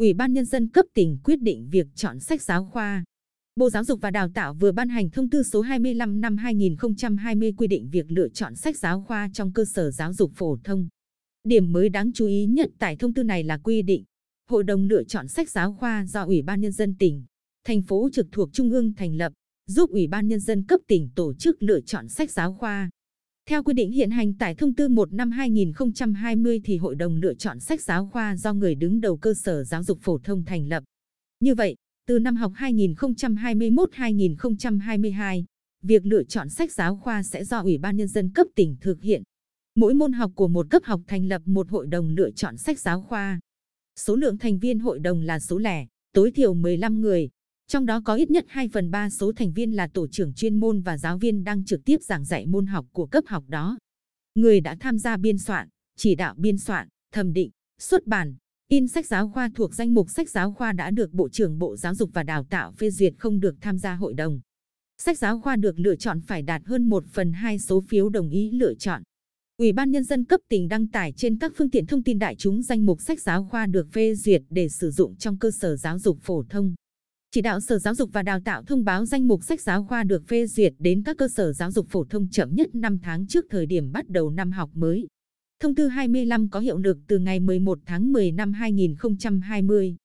Ủy ban Nhân dân cấp tỉnh quyết định việc chọn sách giáo khoa. Bộ Giáo dục và Đào tạo vừa ban hành thông tư số 25 năm 2020 quy định việc lựa chọn sách giáo khoa trong cơ sở giáo dục phổ thông. Điểm mới đáng chú ý nhất tại thông tư này là quy định Hội đồng lựa chọn sách giáo khoa do Ủy ban Nhân dân tỉnh, thành phố trực thuộc Trung ương thành lập, giúp Ủy ban Nhân dân cấp tỉnh tổ chức lựa chọn sách giáo khoa. Theo quy định hiện hành tại thông tư 1 năm 2020 thì Hội đồng lựa chọn sách giáo khoa do người đứng đầu cơ sở giáo dục phổ thông thành lập. Như vậy, từ năm học 2021-2022, việc lựa chọn sách giáo khoa sẽ do Ủy ban Nhân dân cấp tỉnh thực hiện. Mỗi môn học của một cấp học thành lập một hội đồng lựa chọn sách giáo khoa. Số lượng thành viên hội đồng là số lẻ, tối thiểu 15 người, trong đó có ít nhất 2 phần 3 số thành viên là tổ trưởng chuyên môn và giáo viên đang trực tiếp giảng dạy môn học của cấp học đó. Người đã tham gia biên soạn, chỉ đạo biên soạn, thẩm định, xuất bản, in sách giáo khoa thuộc danh mục sách giáo khoa đã được Bộ trưởng Bộ Giáo dục và Đào tạo phê duyệt không được tham gia hội đồng. Sách giáo khoa được lựa chọn phải đạt hơn 1 phần 2 số phiếu đồng ý lựa chọn. Ủy ban Nhân dân cấp tỉnh đăng tải trên các phương tiện thông tin đại chúng danh mục sách giáo khoa được phê duyệt để sử dụng trong cơ sở giáo dục phổ thông. Chỉ đạo Sở Giáo dục và Đào tạo thông báo danh mục sách giáo khoa được phê duyệt đến các cơ sở giáo dục phổ thông chậm nhất 5 tháng trước thời điểm bắt đầu năm học mới. Thông tư 25 có hiệu lực từ ngày 11 tháng 10 năm 2020.